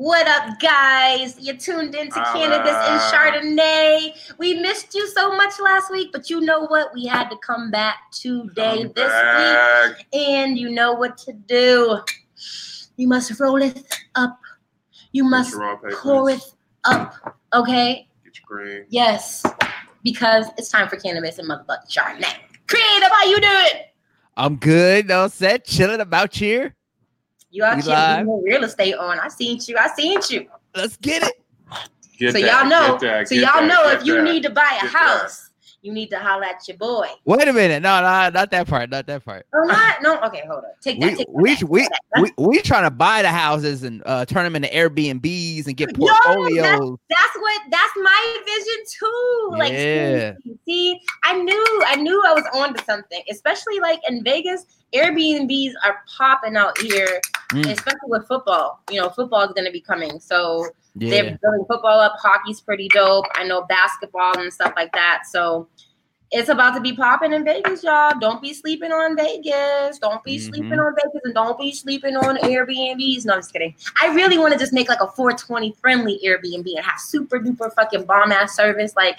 What up, guys? You tuned into All Cannabis and. Chardonnay. We missed you so much last week, but you know what? We had to come back today, Come this back. week, and you know what to do. You must roll it up. You Get must your pour it up. Okay? Get your green. Yes, because it's time for Cannabis and Motherfucking Chardonnay. Creative, how you doing? I'm good. No set. Chilling about here. You out We here live. getting more real estate on. I seen you. I seen you. Let's get it. Get so that, y'all know. that, so y'all that, know get if you need to buy a house, you need to holler at your boy. Wait a minute. No, no, not that part. Not that part. Oh, not no. Okay, hold on. Take that. We take we back, we, that we we trying to buy the houses and uh, turn them into Airbnbs and get Yo, portfolios. That's what. That's my vision too. Like, Yeah. seriously. see, I knew, I knew I was on to something. Especially like in Vegas, Airbnbs are popping out here, Mm. especially with football. You know, football is going to be coming, so yeah. they're building football up. Hockey's pretty dope. I know basketball and stuff like that. So it's about to be popping in Vegas, y'all. Don't be sleeping on Vegas. Don't be sleeping Mhm. on Vegas and don't be sleeping on Airbnbs. No, I'm just kidding. I really want to just make like a 420 friendly Airbnb and have super duper fucking bomb ass service. Like,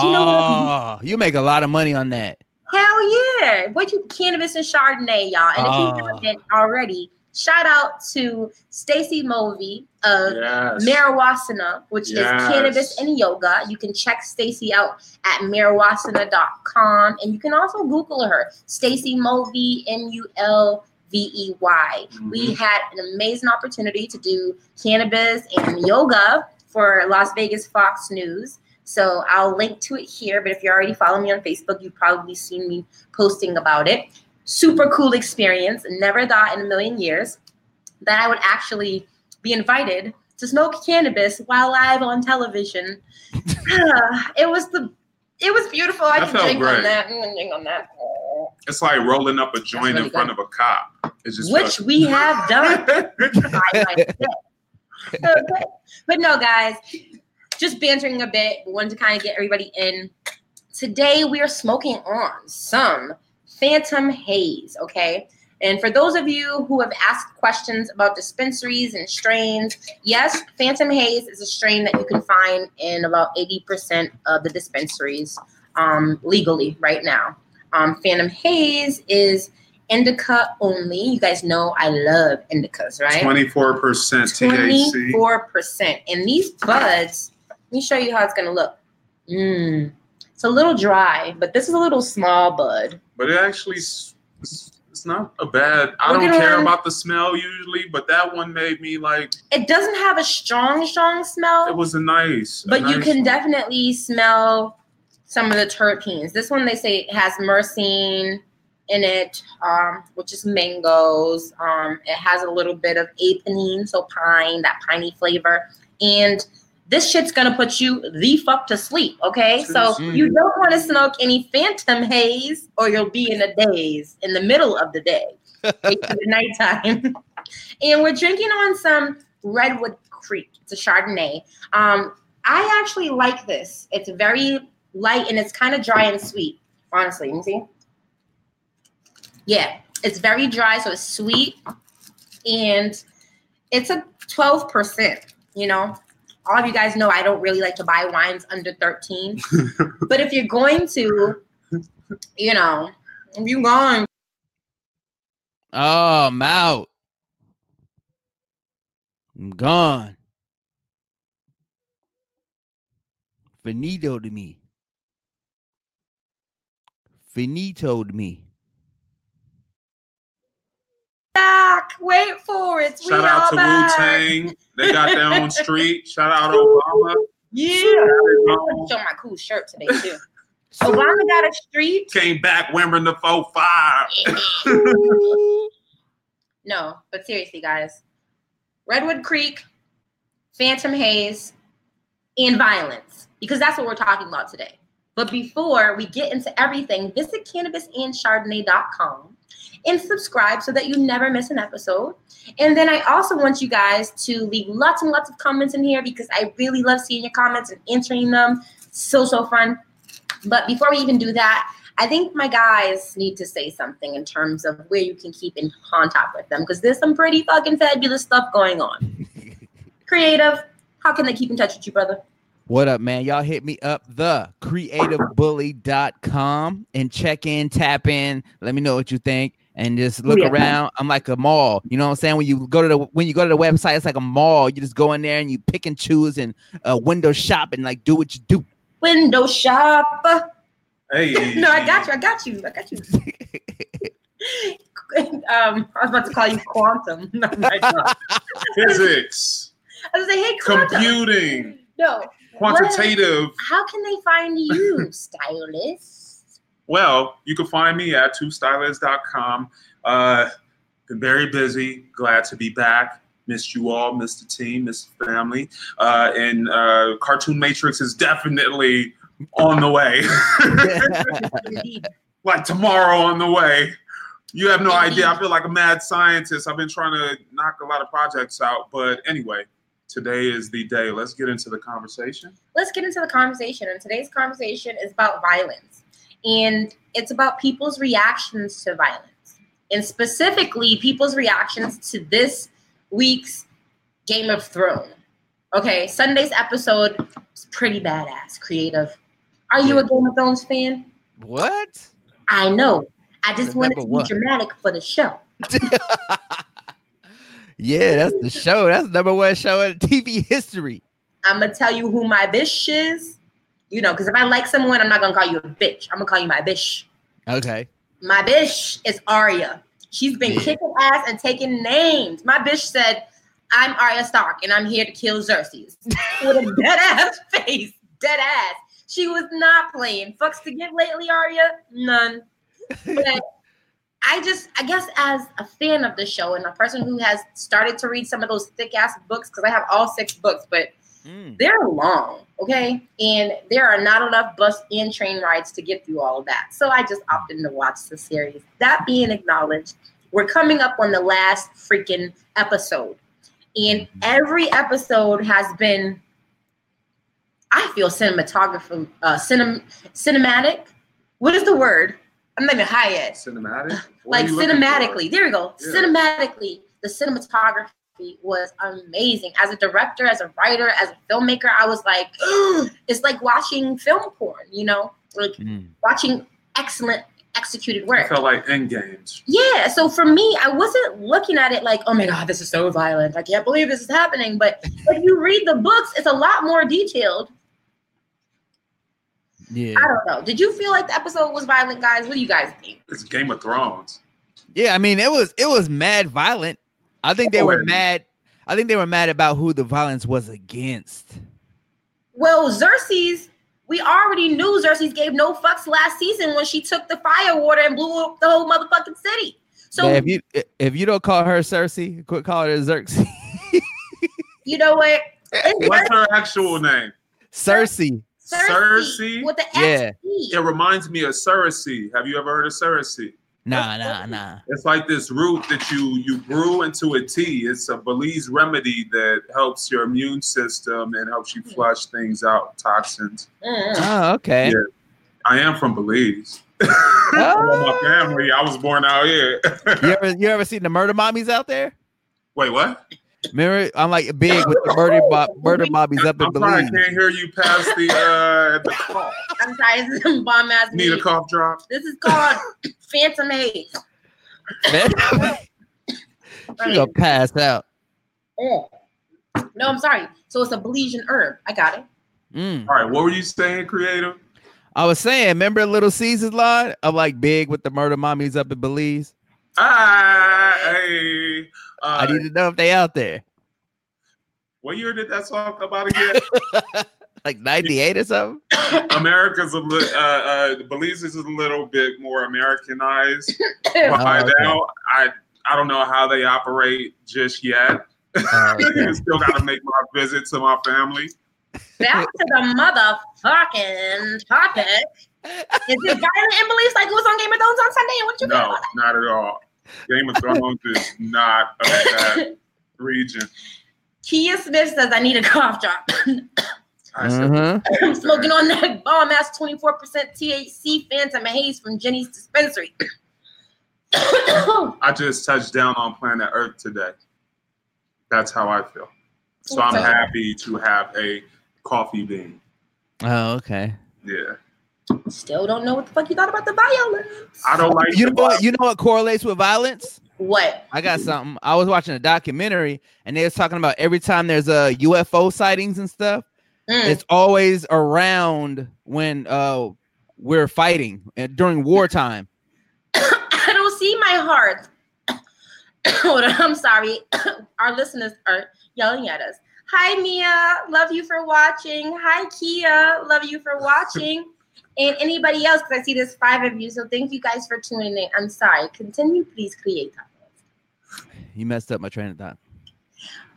do you know what? Oh, you make a lot of money on that. Hell yeah. What you cannabis and Chardonnay, y'all. And if Ah. you haven't already, shout out to Stacy Mulvey of Yes. Which Yes. is cannabis and yoga. You can check Stacy out at marijuana.com and you can also Google her, Stacy Mulvey, M U L V E Y. We Mhm. had an amazing opportunity to do cannabis and yoga for Las Vegas Fox News. So I'll link to it here. But if you're already following me on Facebook, you've probably seen me posting about it. Super cool experience. Never thought in a million years that I would actually be invited to smoke cannabis while live on television. it was the it was beautiful. I That can drink on that. Mm, drink on that. It's like rolling up a joint really in front of a cop. It's just Which we have done. done. I might say. Okay. But no, guys, just bantering a bit. Wanted to kind of get everybody in. Today we are smoking on some Phantom Haze, okay? And for those of you who have asked questions about dispensaries and strains, yes, Phantom Haze is a strain that you can find in about 80% of the dispensaries um, legally right now. Um, Phantom Haze is indica only. You guys know I love indicas, right? 24% THC. 24%. And these buds, let me show you how it's gonna look. Mmm. It's a little dry, but this is a little small bud. But it actually it's, it's not a bad. I don't care about the smell usually, but that one made me like It doesn't have a strong, strong smell, it was a nice. a but you nice can one. definitely smell some of the terpenes. This one they say has myrcene in it, um, which is mangoes. Um, it has a little bit of a-pinene, so pine, that piney flavor. And this shit's gonna put you the fuck to sleep, okay? So you don't want to smoke any phantom haze, or you'll be in a daze in the middle of the day, the nighttime. and we're drinking on some Redwood Creek. It's a Chardonnay. Um, I actually like this. It's very light and it's kind of dry and sweet. Honestly, you see. Yeah, it's very dry, so it's sweet, and it's a twelve percent. You know, all of you guys know I don't really like to buy wines under thirteen, but if you're going to, you know, if you're going Oh, I'm out. I'm gone. Finito to me. Finito to me. back, wait for it. We Shout out to Wu Tang. They got their own street. Shout out Obama. Yeah. Obama Show my cool shirt today too. Obama got a street. Came back wearing the faux five. No, but seriously, guys, Redwood Creek, Phantom Haze, and violence, because that's what we're talking about today. But before we get into everything, visit cannabisandchardonnay.com and subscribe so that you never miss an episode. And then I also want you guys to leave lots and lots of comments in here because I really love seeing your comments and answering them. So, so fun. But before we even do that, I think my guys need to say something in terms of where you can keep in contact with them because there's some pretty fucking fabulous stuff going on. Creative, how can they keep in touch with you, brother? What up, man? Y'all hit me up the creativebully.com and check in, tap in, let me know what you think. And just look Yeah. around. I'm like a mall. You know what I'm saying? When you go to the when you go to the website, it's like a mall. You just go in there and you pick and choose and uh, window shop and like do what you do. Window shop. Hey. No, I got you. I got you. I got you. um, I was about to call you quantum. Physics, I was like, hey, quantum. computing, No. Quantitative. How can they find you, stylist? Well, you can find me at twostylist.com. Uh, been very busy. Glad to be back. Missed you all. Missed the team. Missed the family. Uh, and uh, Cartoon Matrix is definitely on the way. Like tomorrow on the way. You have no idea. I feel like a mad scientist. I've been trying to knock a lot of projects out. But anyway, today is the day. Let's get into the conversation. Let's get into the conversation. And today's conversation is about violence. And it's about people's reactions to violence. And specifically, people's reactions to this week's Game of Thrones. Okay, Sunday's episode was pretty badass, creative. Are you a Game of Thrones fan? what? I know. I just But wanted to be one. dramatic for the show. yeah, that's the show. That's the number one show in TV history. I'm gonna tell you who my bitch is. You know, because if I like someone, I'm not gonna call you a bitch. I'm gonna call you my bitch. Okay. My bitch is Arya. She's been Yeah. kicking ass and taking names. My bitch said, "I'm Arya Stark and I'm here to kill Xerxes," with a dead ass face, dead ass. She was not playing. Fucks to get lately, Arya? None. But I just, I guess, as a fan of the show and a person who has started to read some of those thick ass books, because I have all six books, but Mm. they're long, okay? And there are not enough bus and train rides to get through all of that. So I just opted to watch the series. That being acknowledged, we're coming up on the last freaking episode. And every episode has been, I feel cinematography, uh, cinem- cinematic. What is the word? I'm not even high yet Cinematic? What like are for? cinematically. There we go. Yeah. Cinematically, the cinematography was amazing. As a director, as a writer, as a filmmaker, I was like, it's like watching film porn, you know, like Mm. watching excellent executed I work. felt like end games. Yeah, so for me, I wasn't looking at it like, oh my god, this is so violent. I can't believe this is happening. But if you read the books, it's a lot more detailed. Yeah. I don't know. Did you feel like the episode was violent, guys? What do you guys think? It's Game of Thrones. Yeah, I mean it was it was mad violent. I think they oh, were Oh, mad. I think they were mad about who the violence was against. Well, Xerxes, we already knew Xerxes gave no fucks last season when she took the fire water and blew up the whole motherfucking city. So yeah, if you if you don't call her Cersei, quit calling her Xerxes. you know what? It's What's her actual name? Cersei. Cersei? with the Yeah. XE. It reminds me of cerasee. Have you ever heard of cerasee? Nah, nah, nah. It's like this root that you you brew into a tea. It's a Belize remedy that helps your immune system and helps you flush things out, toxins. Mm. Oh, okay. Yeah. I am from Belize. Oh. My family. I was born out here. You ever you ever seen the murder mommies out there? Wait, what? Remember, I'm like big with the murder mob, murder mommies up in I'm sorry, I Belize. can't hear you past the uh the cough. I'm sorry, this is bomb ass. Need a cough drop? This is called Phantom Haze. She gonna pass out. No, I'm sorry. So it's a Belizean herb. I got it. Mm. All right, what were you saying, creative? I was saying, remember Little Caesars line? I'm like big with the murder mommies up in Belize. Ah, hey. I Uh, need to know if they out there. what year did that song come out again? Like 98 or something. America's a li- uh, uh, Belize is a little bit more Americanized Oh, okay. now. I I don't know how they operate just yet. Oh, okay. Still got to make my visit to my family. Back to the motherfucking topic. Is it violent in Belize like it was on Game of Thrones on Sunday? And what you feel No, about not at all. Game of Thrones is not of that that? region. Kia Smith says, I need a cough drop. I said, Mhm. I'm smoking on that bomb ass 24% THC Phantom Haze from Jenny's dispensary. I just touched down on planet Earth today. That's how I feel. So I'm happy to have a coffee bean. Oh, okay. Yeah. Still don't know what the fuck you thought about the violence. I don't like You know what? You know what correlates with violence? What? I got something. I was watching a documentary and they was talking about every time there's a UFO sightings and stuff, Mm. it's always around when uh we're fighting uh, during wartime. I don't see my heart. Hold on, I'm sorry. Our listeners are yelling at us. Hi, Mia. Love you for watching. Hi, Kia. Love you for watching. And anybody else, because I see there's five of you. So thank you guys for tuning in. I'm sorry. Continue, please, create You messed up my train of thought.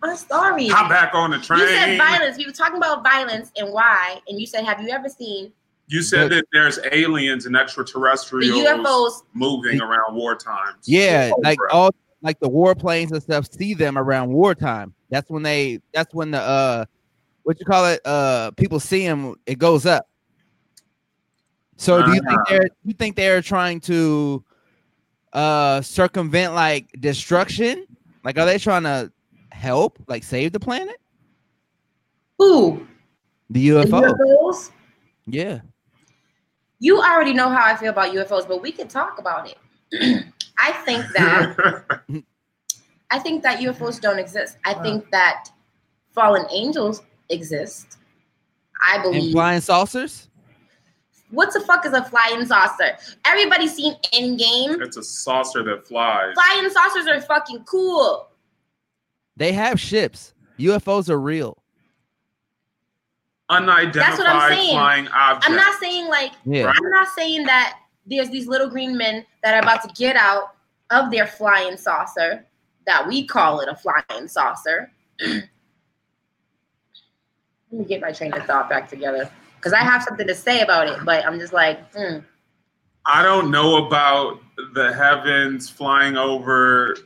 I'm sorry. I'm back on the train. You said violence. We were talking about violence and why. And you said, have you ever seen You said that there's aliens and extraterrestrials the extraterrestrials UFOs? moving around wartime. Yeah, like Over. all like the warplanes and stuff see them around wartime. That's when they that's when the uh what you call it uh people see them it goes up. So do you think Ah. they're you think they're trying to uh circumvent like destruction? Like are they trying to help like save the planet? Who? The The UFO. UFOs? Yeah. You already know how I feel about UFOs, but we can talk about it. I think that I think that UFOs don't exist. I think that fallen angels exist. I And believe. flying saucers? What the fuck is a flying saucer? Everybody's seen Endgame. it's a saucer that flies. Flying saucers are fucking cool. They have ships. UFOs are real. Unidentified saying. flying object. I'm not saying like Yeah. Right. I'm not saying that there's these little green men that are about to get out of their flying saucer, that we call it a flying saucer. Let me get my train of thought back together because I have something to say about it, but I'm just like, hmm. I don't know about the heavens flying over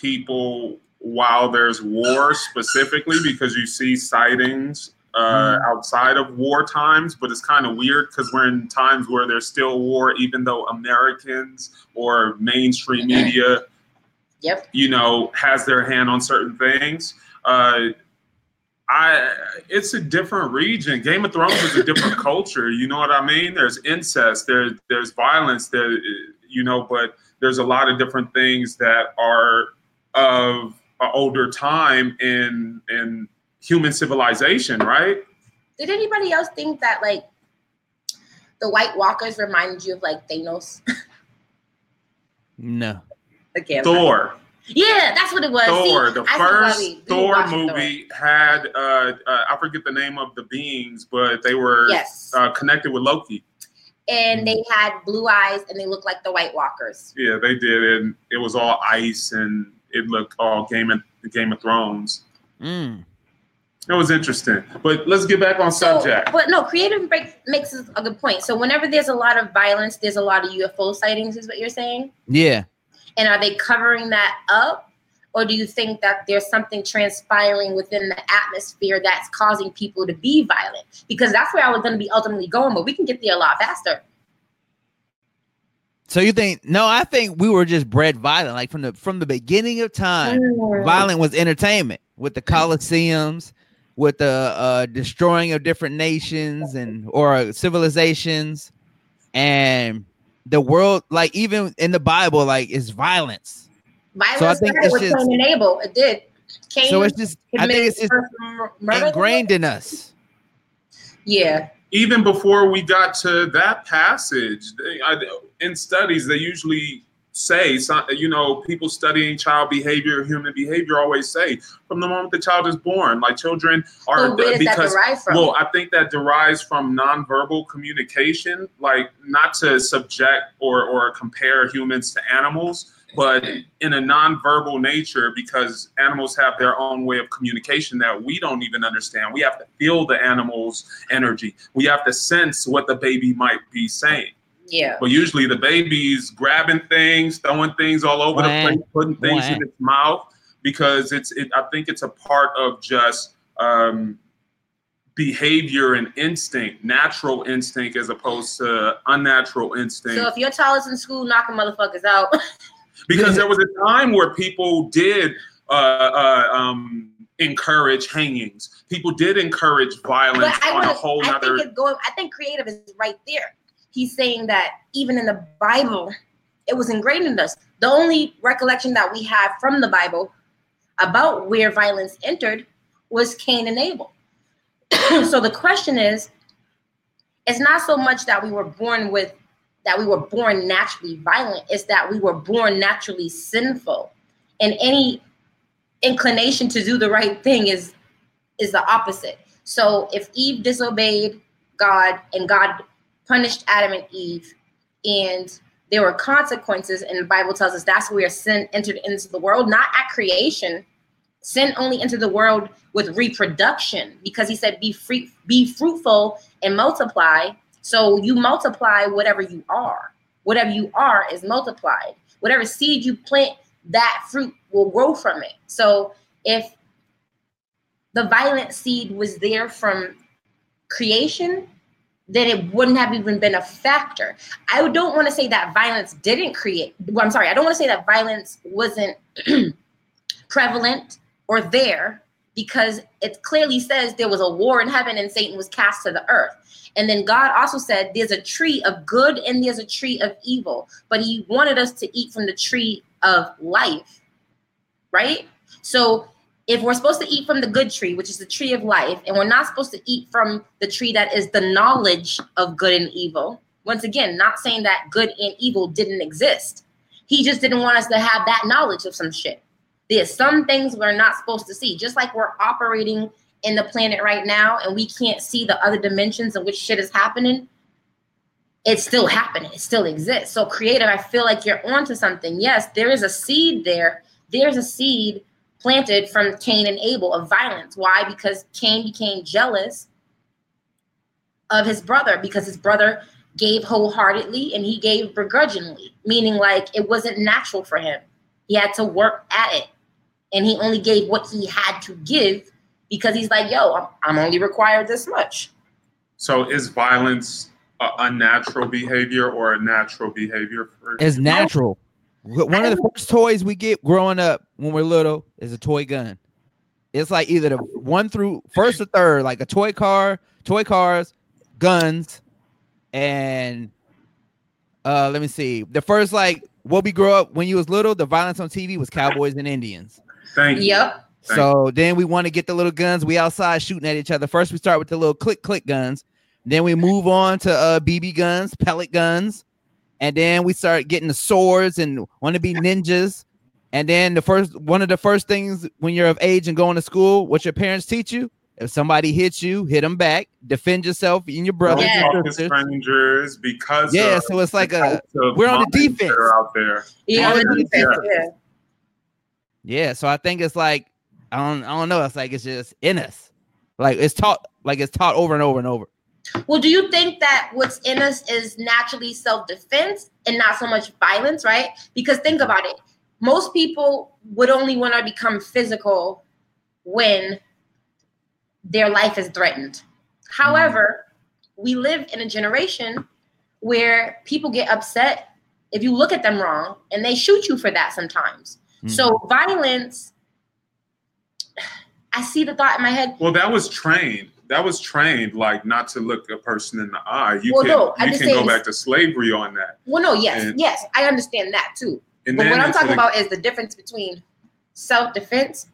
people while there's war specifically because you see sightings uh, outside of war times, but it's kind of weird because we're in times where there's still war, even though Americans or mainstream media, yep. you know, has their hand on certain things. Uh, I it's a different region. Game of Thrones is a different culture. You know what I mean? There's incest. There there's violence. There you know, but there's a lot of different things that are of an older time in in human civilization, right? Did anybody else think that like the White Walkers reminded you of like Thanos? No. Again. Thor. Yeah, that's what it was. Thor. See, the I first Bobby, we Thor watched movie had uh, uh, I forget the name of the beings, but they were Yes. uh, connected with Loki. and they had blue eyes and they looked like the White Walkers. Yeah, they did, and it was all ice, and it looked all Game of Game of Thrones. Mm. It was interesting, but let's get back on So, subject. but no, creative break makes a good point. So whenever there's a lot of violence, there's a lot of UFO sightings, is what you're saying? Yeah. And are they covering that up? Or do you think that there's something transpiring within the atmosphere that's causing people to be violent? Because that's where I was going to be ultimately going, but we can get there a lot faster. So you think no, I think we were just bred violent. Like from the from the beginning of time, violent was entertainment with the Colosseums, with the uh destroying of different nations and or civilizations and the world like even in the Bible, like is violence. Violence So I think it's with just- Cain and Abel. It did. Cain So it's just I think it's just first mur- murder. ingrained in us. Yeah. Even before we got to that passage, they, I, in studies they usually say, you know, people studying child behavior, human behavior, always say from the moment the child is born, like children are So where does that because derive from? Well, I think that derives from nonverbal communication, like not to subject or, or compare humans to animals, but in a nonverbal nature, because animals have their own way of communication that we don't even understand. We have to feel the animal's energy. We have to sense what the baby might be saying. Yeah. But usually the baby's grabbing things, throwing things all over Wah. the place, putting things in its mouth because it's. It, I think it's a part of just um, behavior and instinct, natural instinct, as opposed to unnatural instinct. So if your child is in school knocking motherfuckers out, because there was a time where people did uh, uh, um, encourage hangings. People did encourage violence But on a whole I nother. think it's going. I think creative is right there. He's saying that even in the Bible, it was ingrained in us. The only recollection that we have from the Bible about where violence entered was Cain and Abel. so the question is, it's not so much that we were born with that we were born naturally violent, it's that we were born naturally sinful. And any inclination to do the right thing is is the opposite. So if Eve disobeyed God and God punished Adam and Eve, and there were consequences, and the Bible tells us that's where sin entered into the world, not at creation. Sin only entered the world with reproduction because he said, "Be free, be fruitful and multiply." So you multiply whatever you are. Whatever you are is multiplied. Whatever seed you plant, that fruit will grow from it. So if the violent seed was there from creation, then it wouldn't have even been a factor. I don't want to say that violence didn't create. Well, I'm sorry. I don't want to say that violence wasn't prevalent or there because it clearly says there was a war in heaven and Satan was cast to the earth. And then God also said there's a tree of good and there's a tree of evil, but he wanted us to eat from the tree of life, right? So if we're supposed to eat from the good tree, which is the tree of life, and we're not supposed to eat from the tree that is the knowledge of good and evil, once again, not saying that good and evil didn't exist. He just didn't want us to have that knowledge of some shit. There's some things we're not supposed to see, just like we're operating in the planet right now and we can't see the other dimensions in which shit is happening. It's still happening, it still exists. So, creative, I feel like you're onto something. Yes, there is a seed there. There's a seed planted from Cain and Abel of violence. Why? Because Cain became jealous of his brother because his brother gave wholeheartedly and he gave begrudgingly, meaning like it wasn't natural for him. He had to work at it. And he only gave what he had to give because he's like, yo, I'm, I'm only required this much. So is violence a unnatural behavior or a natural behavior? For It's natural. One of the first toys we get growing up when we're little is a toy gun. It's like either the one through first or third, like a toy car, toy cars, guns, and uh let me see. The first like what we grew up when you was little, the violence on TV was cowboys and Indians. Thank you. Yep. Thank So then we want to get the little guns. We outside shooting at each other. First, we start with the little click click guns. Then we move on to uh BB guns, pellet guns, and then we start getting the swords and want to be ninjas. And then the first one of the first things when you're of age and going to school, what your parents teach you: if somebody hits you, hit them back, defend yourself and your brothers Yeah. Talk and to sisters. strangers because Yeah, of so it's like a we're on the minds that defense. are out there. Yeah, All the the defense, defense. yeah. Yeah, so I think it's like I don't I don't know. It's like it's just in us, like it's taught like it's taught over and over and over. Well, do you think that what's in us is naturally self defense and not so much violence, right? Because think about it. Most people would only want to become physical when their life is threatened. However, we live in a generation where people get upset if you look at them wrong and they shoot you for that sometimes. Hmm. So, violence, I see the thought in my head Well, that was trained. That was trained, like not to look a person in the eye. You Well, can no, you can go back to slavery on that. Well, no, yes, And- yes, I understand that too. And But what I'm talking the- about is the difference between self defense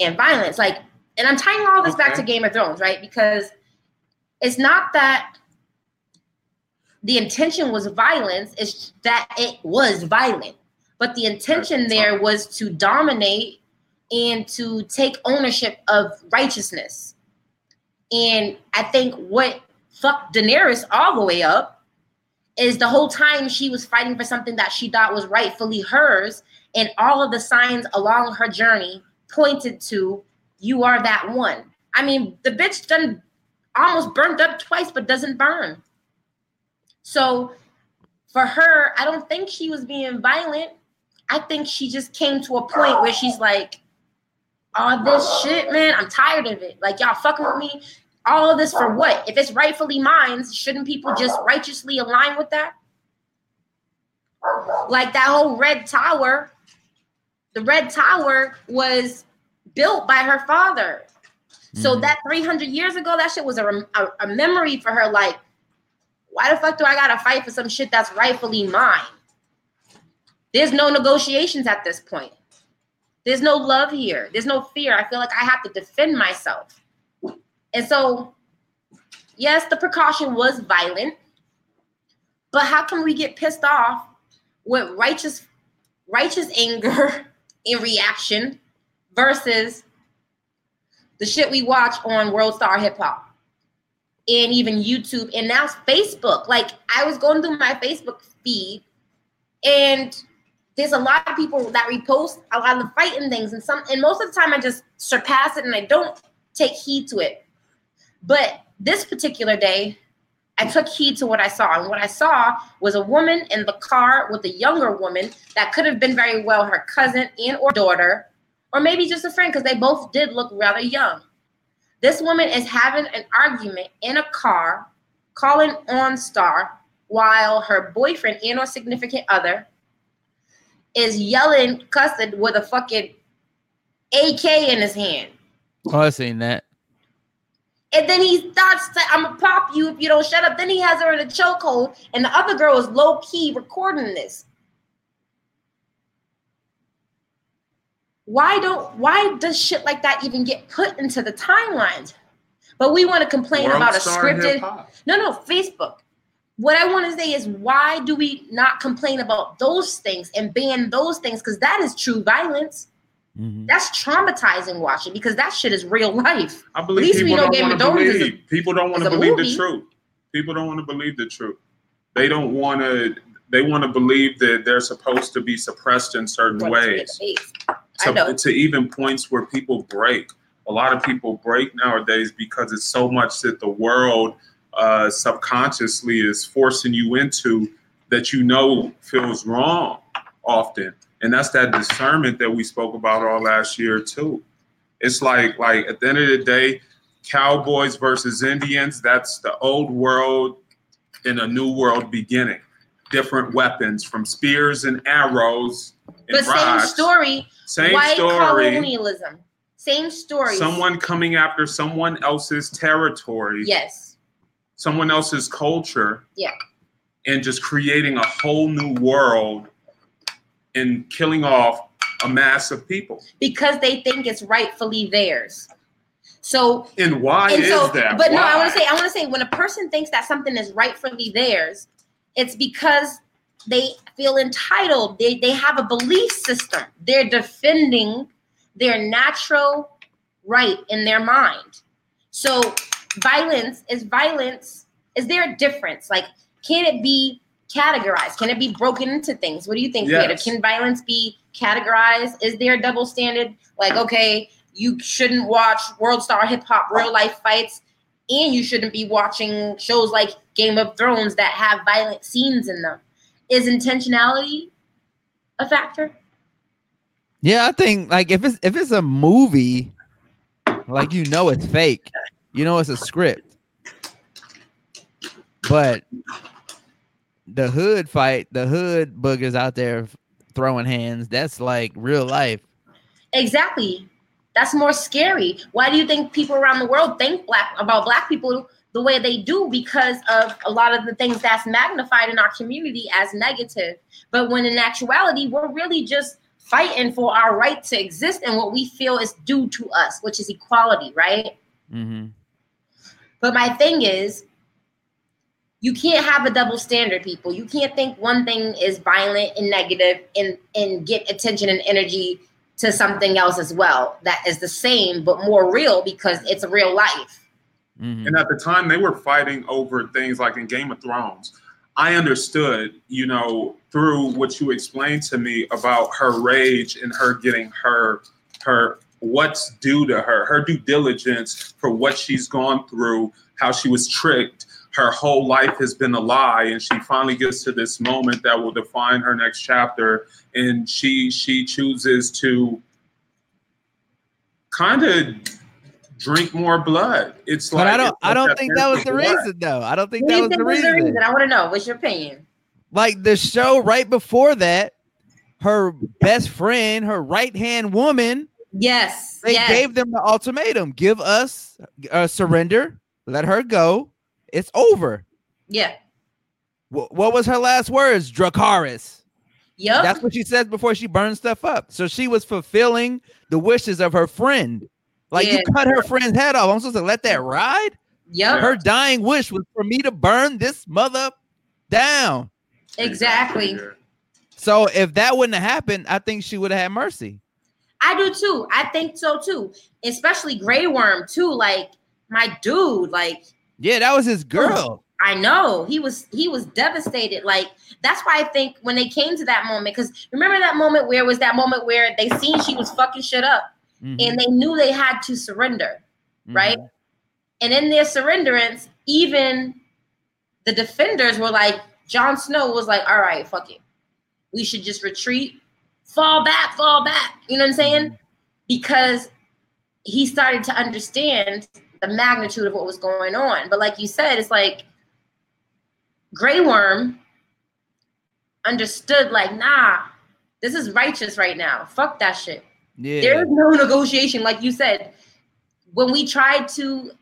and violence. Like, and I'm tying all this back to Game of Thrones, right? Because it's not that the intention was violence, it's that it was violent. But the intention there was to dominate and to take ownership of righteousness. And I think what fucked Daenerys all the way up is the whole time she was fighting for something that she thought was rightfully hers, and all of the signs along her journey pointed to you are that one. I mean, the bitch done almost burned up twice, but doesn't burn. So for her, I don't think she was being violent. I think she just came to a point where she's like, all this shit, man, I'm tired of it. Like y'all fucking with me. All of this for what? If it's rightfully mine, shouldn't people just righteously align with that? Like that whole red tower, the red tower was built by her father. So Mhm. that 300 years ago, that shit was a, a, a memory for her. Like, why the fuck do I gotta fight for some shit that's rightfully mine? There's no negotiations at this point. There's no love here. There's no fear. I feel like I have to defend myself. And so, yes, the precaution was violent, but how can we get pissed off with righteous, righteous anger in reaction versus the shit we watch on World Star Hip Hop and even YouTube and now Facebook. Like I was going through my Facebook feed and there's a lot of people that repost a lot of the fighting things and some and most of the time I just surpass it and I don't take heed to it. But this particular day, I took heed to what I saw. And what I saw was a woman in the car with a younger woman that could have been very well her cousin and or daughter, or maybe just a friend, because they both did look rather young. This woman is having an argument in a car, calling OnStar, while her boyfriend and or significant other is yelling, cussing with a fucking AK in his hand. Oh, I seen that. And then he starts to, I'm gonna pop you if you don't shut up. Then he has her in a chokehold, and the other girl is low key recording this. Why don't why does shit like that even get put into the timelines? But we want to complain World about a scripted. No, no, Facebook. What I want to say is why do we not complain about those things and ban those things? Because that is true violence. Mhm. That's traumatizing watching because that shit is real life. I believe least we people know don't Game want of to Thrones is a- believe. people don't want to believe movie. the truth. People don't want to believe the truth. They don't want to. They want to believe that they're supposed to be suppressed in certain What is in ways. the face. I To, to even points where people break. A lot of people break nowadays because it's so much that the world uh, subconsciously is forcing you into that you know feels wrong often, and that's that discernment that we spoke about all last year too. It's like like at the end of the day, cowboys versus Indians. That's the old world in a new world beginning. Different weapons from spears and arrows and But same story, Same white story. colonialism. Same story. Someone coming after someone else's territory, Yes. someone else's culture, Yeah. and just creating a whole new world and killing off a mass of people. Because they think it's rightfully theirs. So And why and is so that? but no, I want to say I want to say when a person thinks that something is rightfully theirs, it's because they feel entitled. They they have a belief system. They're defending their natural right in their mind. So violence is violence. Is there a difference? Like, can it be categorized? Can it be broken into things? What do you think, Peter? Can violence be categorized? Is there a double standard? Like, okay, you shouldn't watch World Star Hip Hop real life fights, and you shouldn't be watching shows like Game of Thrones that have violent scenes in them. Is intentionality a factor? Yeah, I think like if it's if it's a movie, like you know it's fake, you know it's a script. But the hood fight, the hood boogers out there throwing hands, that's like real life. Exactly. That's more scary. Why do you think people around the world think black about black people the way they do? Because of a lot of the things that's magnified in our community as negative. But when in actuality, we're really just fighting for our right to exist and what we feel is due to us, which is equality, right? hmm But my thing is, you can't have a double standard, people. You can't think one thing is violent and negative and and get attention and energy to something else as well that is the same but more real because it's real life. hmm And at the time, they were fighting over things like in Game of Thrones. I understood, you know, through what you explained to me about her rage and her getting her her what's due to her, her due diligence for what she's gone through, how she was tricked. Her whole life has been a lie, and she finally gets to this moment that will define her next chapter. And she she chooses to kind of drink more blood. It's But like I don't I don't think that was the blood. reason though. I don't think What that was think the was the reason. reason? I want to know. What's your opinion? Like the show right before that, her best friend, her right hand woman, Yes. They yes. gave them the ultimatum: give us uh, surrender, let her go. It's over. yeah. Wh- what was her last words? Dracarys. Yep. That's what she says before she burns stuff up. So she was fulfilling the wishes of her friend. Like Yeah. you cut her friend's head off. I'm supposed to let that ride? Yeah. Her dying wish was for me to burn this mother down. Exactly. So if that wouldn't have happened, I think she would have had mercy. I do too. I think so too. Especially Grey Worm too. Like my dude. Like Yeah, that was his girl. I know he was he was devastated. Like that's why I think when they came to that moment, because remember that moment where it was that moment where they seen she was fucking shit up Mhm, and they knew they had to surrender, right? mhm. And in their surrenderance, even the defenders were like, Jon Snow was like, all right, fuck it. We should just retreat, fall back, fall back. You know what I'm saying? Because he started to understand the magnitude of what was going on. But like you said, it's like Grey Worm understood, like, nah, this is righteous right now. Fuck that shit. Yeah. There is no negotiation, like you said. When we tried to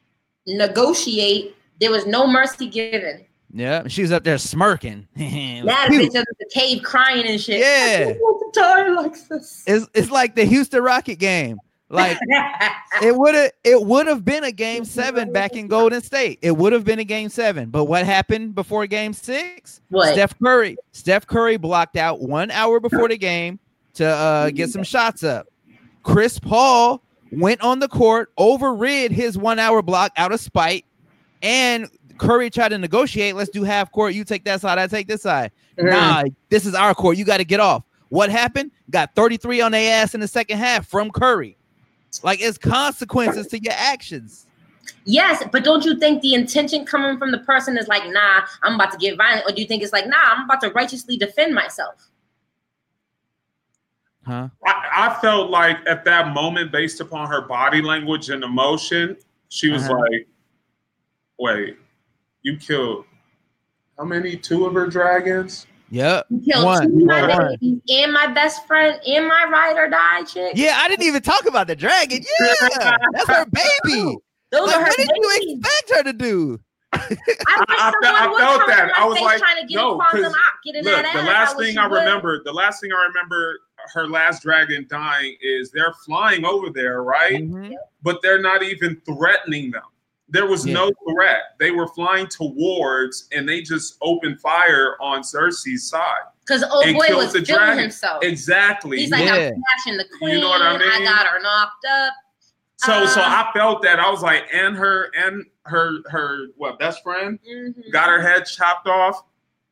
negotiate, there was no mercy given. Yeah. She was up there smirking. That bitch up in the cave crying and shit. Yeah. I don't want to die like this. It's it's like the Houston Rocket game. Like it would have it would have been a game seven back in Golden State. It would have been a game seven. But what happened before game six? what? Steph Curry. Steph Curry blocked out one hour before the game to uh, get some shots up. Chris Paul went on the court, overrid his one hour block out of spite, and Curry tried to negotiate. Let's do half court. You take that side, I take this side. Mhm. Nah, this is our court. You got to get off. What happened? Got 33 on their ass in the second half from Curry. Like it's consequences to your actions. Yes, but don't you think the intention coming from the person is like, nah, I'm about to get violent, or do you think it's like, nah, I'm about to righteously defend myself? Huh? I, I felt like at that moment, based upon her body language and emotion, she was Uh-huh. like, "Wait, you killed how many? Two of her dragons? Yep. You killed One, two of my one. babies and my best friend and my ride or die chick. Yeah, I didn't even talk about the dragon. Yeah, that's her baby. Those Like, are her what did you expect her to do? I I- I I felt that. I my was face like, trying to get no, a quantum 'cause op, get in Look, that the ass. last wish thing she I would. remember, the last thing I remember, her last dragon dying is they're flying over there, right? Mhm. But they're not even threatening them. There was Yeah. no threat. They were flying towards, and they just opened fire on Cersei's side. Because old and boy was the feeling dragon. himself. Exactly. He's like, Yeah. I'm smashing the queen. You know what I mean? I got her knocked up. so, so uh, I felt that. I was like, and her, and her, her, what best friend Mhm. got her head chopped off,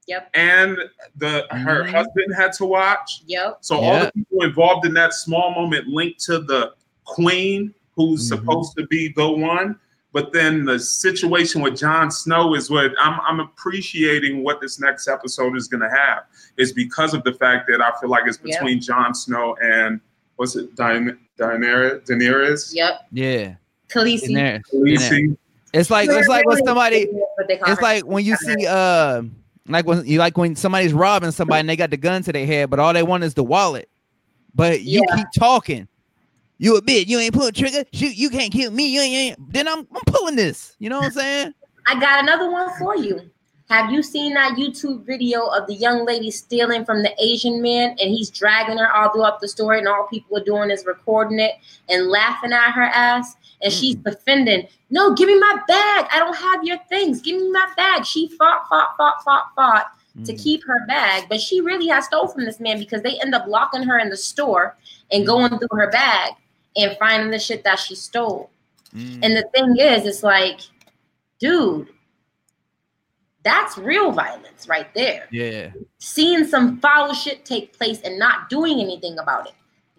Yep. and the her Mhm. husband had to watch. Yep. So all the people involved in that small moment linked to the queen who's Mhm. supposed to be the one. But then the situation with Jon Snow is what I'm, I'm appreciating what this next episode is going to have is because of the fact that I feel like it's Yeah. between Jon Snow and what's it, Daenerys? Daenerys? Daenerys? Yep. Yeah. Khaleesi. In there. Khaleesi? It's like it's like when somebody What they call it's like when you see uh like when you like when somebody's robbing somebody and they got the gun to their head, but all they want is the wallet. But you Yeah. keep talking. You a bitch, you ain't pulling trigger. Shoot, you can't kill me. You ain't, you ain't. Then I'm I'm pulling this. You know what I'm saying? I got another one for you. Have you seen that YouTube video of the young lady stealing from the Asian man and he's dragging her all throughout the story and all people are doing is recording it and laughing at her ass and she's defending, no, give me my bag. I don't have your things. Give me my bag. She fought, fought, fought, fought, fought to Mhm. keep her bag, but she really has stole from this man because they end up locking her in the store and going through her bag and finding the shit that she stole. Mhm. And the thing is, it's like, dude, that's real violence right there. yeah. Seeing some foul shit take place and not doing anything about it.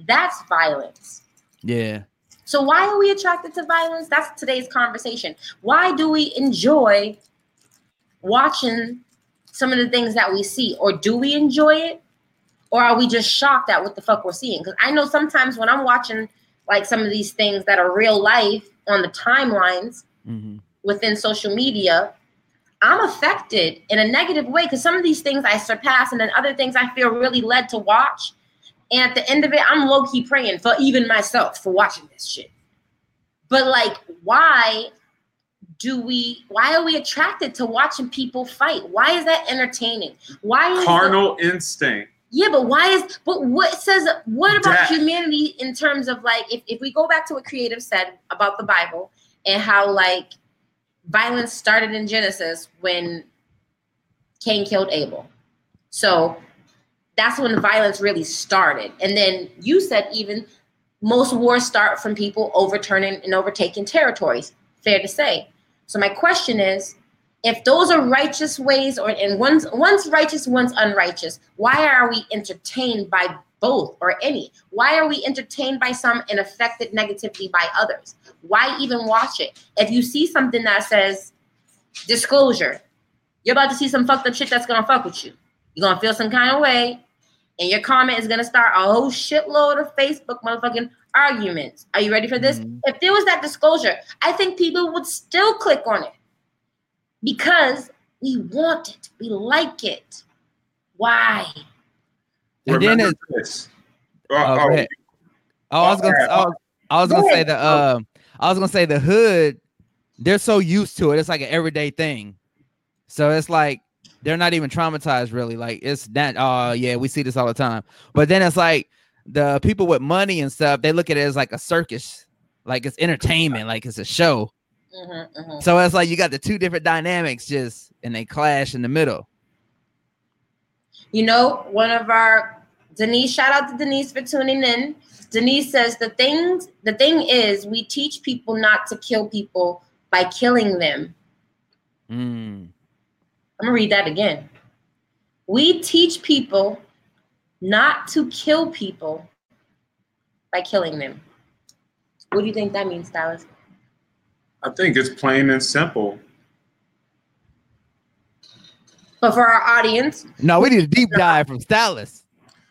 That's violence. Yeah. So why are we attracted to violence? That's today's conversation. Why do we enjoy watching some of the things that we see? Or do we enjoy it? Or are we just shocked at what the fuck we're seeing? Because I know sometimes when I'm watching like some of these things that are real life on the timelines, hmm within social media, I'm affected in a negative way because some of these things I surpass, and then other things I feel really led to watch. And at the end of it, I'm low key praying for even myself for watching this shit. But like, why do we? Why are we attracted to watching people fight? Why is that entertaining? Why is Carnal instinct. Yeah, but why is but what says what about humanity in terms of like if, if we go back to what creative said about the Bible and how like violence started in Genesis when Cain killed Abel. So that's when violence really started. And then you said even most wars start from people overturning and overtaking territories. Fair to say. So my question is, if those are righteous ways, or and one's one's righteous, one's unrighteous, why are we entertained by both or any? Why are we entertained by some and affected negatively by others? Why even watch it? If you see something that says disclosure, you're about to see some fucked up shit that's gonna fuck with you. You're gonna feel some kind of way, and your comment is gonna start a whole shitload of Facebook motherfucking arguments. Are you ready for this? Mhm. If there was that disclosure, I think people would still click on it because we want it, we like it. Why? And then Remember it's this. Uh, Oh, go oh. Oh, I was gonna. I was, I was gonna say the. Um, I was gonna say the hood. They're so used to it. It's like an everyday thing. So it's like they're not even traumatized really. Like it's that. Oh yeah, we see this all the time. But then it's like the people with money and stuff. They look at it as like a circus. Like it's entertainment. Like it's a show. Mhm, mhm. So it's like you got the two different dynamics just and they clash in the middle. You know, one of our Denise, shout out to Denise for tuning in. Denise says the things the thing is we teach people not to kill people by killing them. Mm. I'm gonna read that again. We teach people not to kill people by killing them. What do you think that means, Stylist? I think it's plain and simple. But for our audience, No, we need a deep dive from Stylist.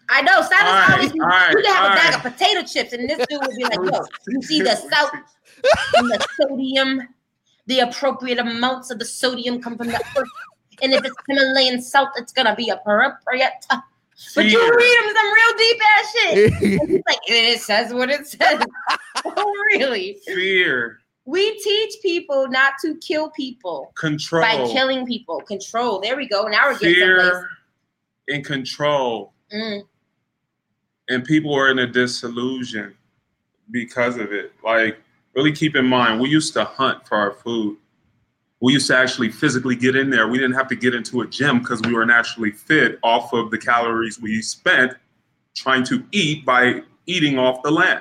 I know Stylist All right, always all right, you can have all a bag right. of potato chips, and this dude would be like, "Yo, you see the salt and the sodium, the appropriate amounts of the sodium come from the earth, and if it's Himalayan salt, it's gonna be appropriate." But you read him some real deep ass shit. And he's like, it says what it says. oh, really? Fear, We teach people not to kill people control, by killing people. Control. There we go. Now we're getting someplace. fear, and control. Mm, and people are in a disillusion because of it. Like, really keep in mind, we used to hunt for our food. We used to actually physically get in there. We didn't have to get into a gym because we were naturally fit off of the calories we spent trying to eat by eating off the land.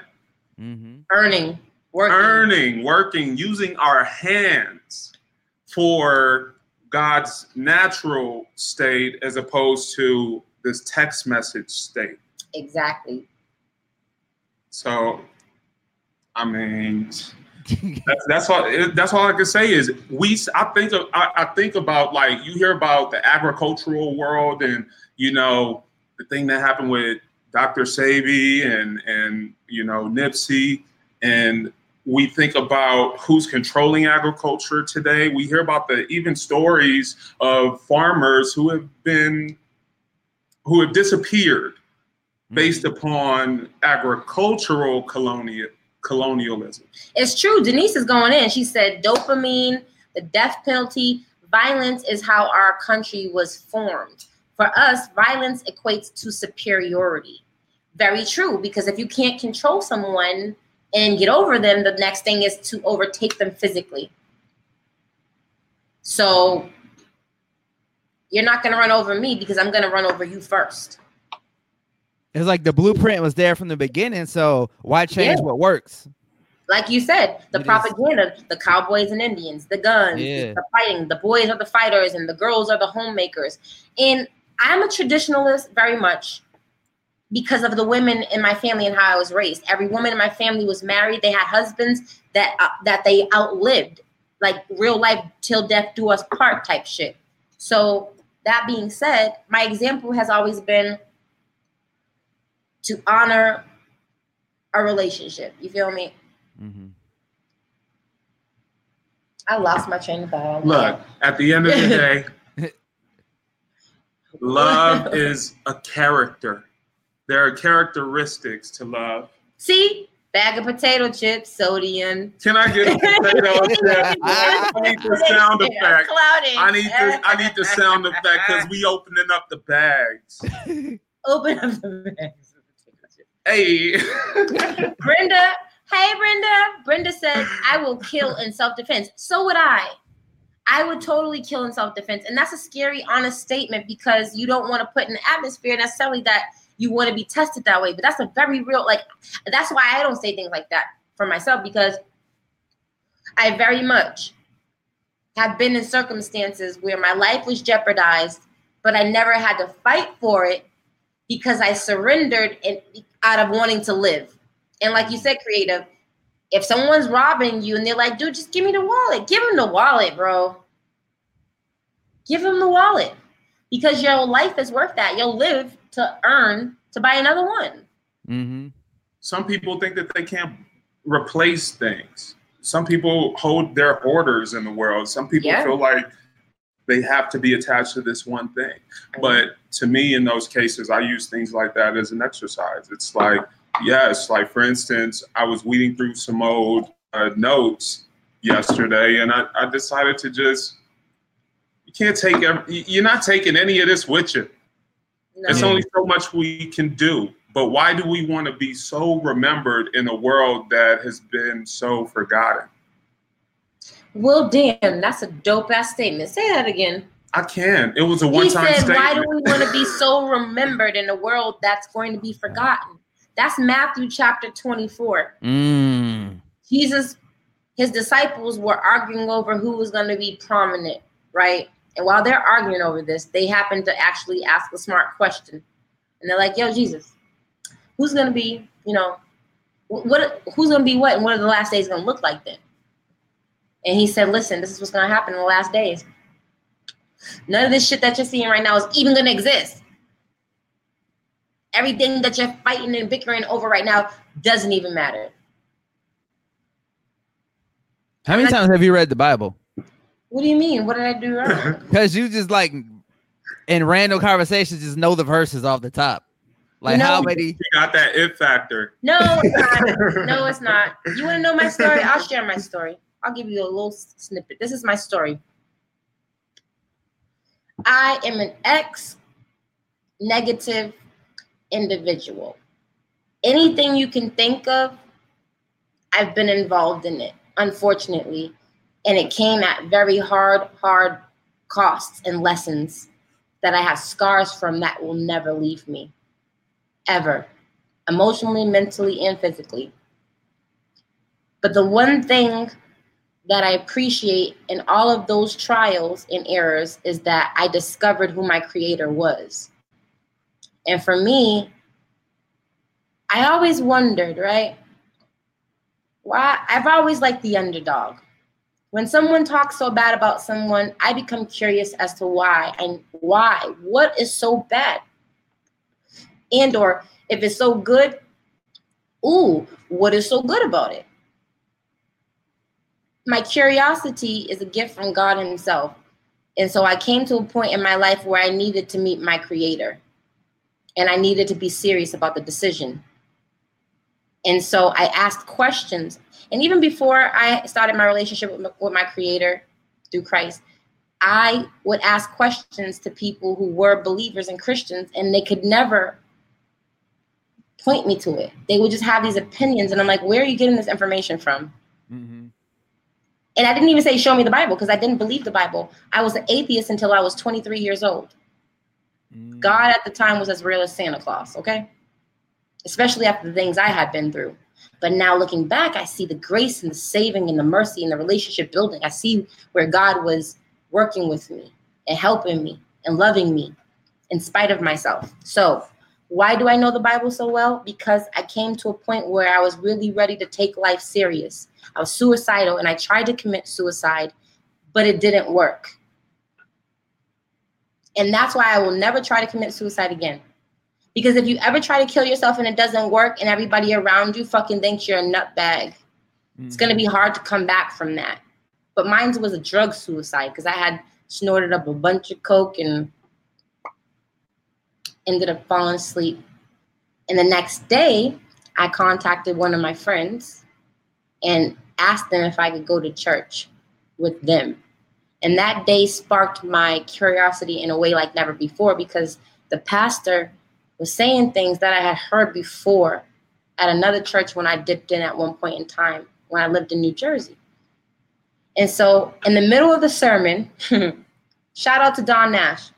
Mm-hmm. earning, working. Earning, working, using our hands for God's natural state as opposed to this text message state. Exactly. So, I mean, that's, that's all. That's all I can say is we. I think of. I, I think about like you hear about the agricultural world and you know the thing that happened with Dr. Sebi and and you know Nipsey and we think about who's controlling agriculture today. We hear about the even stories of farmers who have been who have disappeared mm. based upon agricultural colonial colonialism. It's true. Denise is going in. She said dopamine, the death penalty, violence is how our country was formed. For us, violence equates to superiority. Very true, because if you can't control someone and get over them, the next thing is to overtake them physically. So you're not going to run over me because I'm going to run over you first. It's like the blueprint was there from the beginning, so why change Yeah. what works? like you said, the It is. propaganda, the cowboys and Indians, the guns, Yeah. the fighting, the boys are the fighters and the girls are the homemakers. And I'm a traditionalist very much because of the women in my family and how I was raised. Every woman in my family was married. They had husbands that uh, that they outlived, like real life till death do us part type shit. So that being said, my example has always been to honor a relationship. You feel me? Mm-hmm. I lost my train of thought. Look, at the end of the day, love is a character. There are characteristics to love. See, bag of potato chips, sodium. Can I get a potato chip? I need the sound effect. I need the I need the sound effect because we opening up the bags. Open up the bags. Hey. Brenda, hey Brenda. Brenda said, I will kill in self-defense. So would I. I would totally kill in self-defense. And that's a scary, honest statement because you don't want to put in an atmosphere necessarily that you want to be tested that way. But that's a very real, like, that's why I don't say things like that for myself because I very much have been in circumstances where my life was jeopardized, but I never had to fight for it because I surrendered in, out of wanting to live. And like you said, creative, if someone's robbing you and they're like, dude, just give me the wallet, give them the wallet, bro. Give them the wallet because your life is worth that. You'll live to earn to buy another one. Mm-hmm. Some people think that they can't replace things. Some people hold their orders in the world. Some people Yeah. feel like they have to be attached to this one thing. But to me, in those cases, I use things like that as an exercise. It's like, yes, like for instance, I was weeding through some old uh, notes yesterday, and I, I decided to just, you can't take, ev- you're not taking any of this with you. No. There's only so much we can do. But why do we want to be so remembered in a world that has been so forgotten? Well, damn, that's a dope ass statement. Say that again. I can. It was a He one-time said, statement. Why do we want to be so remembered in a world that's going to be forgotten? That's Matthew chapter 24. Mm. Jesus, his disciples were arguing over who was going to be prominent, right? And while they're arguing over this, they happen to actually ask a smart question. And they're like, yo, Jesus, who's going to be, you know, what, who's going to be what? And what are the last days going to look like then? And he said, listen, this is what's going to happen in the last days. None of this shit that you're seeing right now is even going to exist. Everything that you're fighting and bickering over right now doesn't even matter. How many times have you read the Bible? What do you mean? What did I do wrong? Because you just like in random conversations just know the verses off the top. Like You know- how many? You got that it factor. No, it's not. No, it's not. You want to know my story? I'll share my story. I'll give you a little snippet. This is my story. I am an ex negative individual. Anything you can think of, I've been involved in it, unfortunately. And it came at very hard, hard costs and lessons that I have scars from that will never leave me, ever emotionally, mentally, and physically. But the one thing that I appreciate in all of those trials and errors is that I discovered who my creator was. And for me, I always wondered, right? Why I've always liked the underdog. When someone talks so bad about someone, I become curious as to why and why. What is so bad? And or if it's so good, ooh, what is so good about it? My curiosity is a gift from God Himself. And so I came to a point in my life where I needed to meet my creator. And I needed to be serious about the decision. And so I asked questions. And even before I started my relationship with my, with my creator through Christ, I would ask questions to people who were believers and Christians, and they could never point me to it. They would just have these opinions, and I'm like, where are you getting this information from? Mhm. And I didn't even say, show me the Bible, because I didn't believe the Bible. I was an atheist until I was 23 years old. Mm. God at the time was as real as Santa Claus, okay? Especially after the things I had been through. But now looking back, I see the grace and the saving and the mercy and the relationship building. I see where God was working with me and helping me and loving me in spite of myself. So, why do I know the Bible so well? Because I came to a point where I was really ready to take life serious. I was suicidal and I tried to commit suicide, but it didn't work. And that's why I will never try to commit suicide again. Because if you ever try to kill yourself and it doesn't work and everybody around you fucking thinks you're a nutbag, it's Mhm. going to be hard to come back from that. But mine was a drug suicide because I had snorted up a bunch of coke and ended up falling asleep And the next day, I contacted one of my friends and asked them if I could go to church with them. And that day sparked my curiosity in a way like never before because the pastor was saying things that I had heard before at another church when I dipped in at one point in time when I lived in New Jersey. And so, in the middle of the sermon, shout out to Don Nash.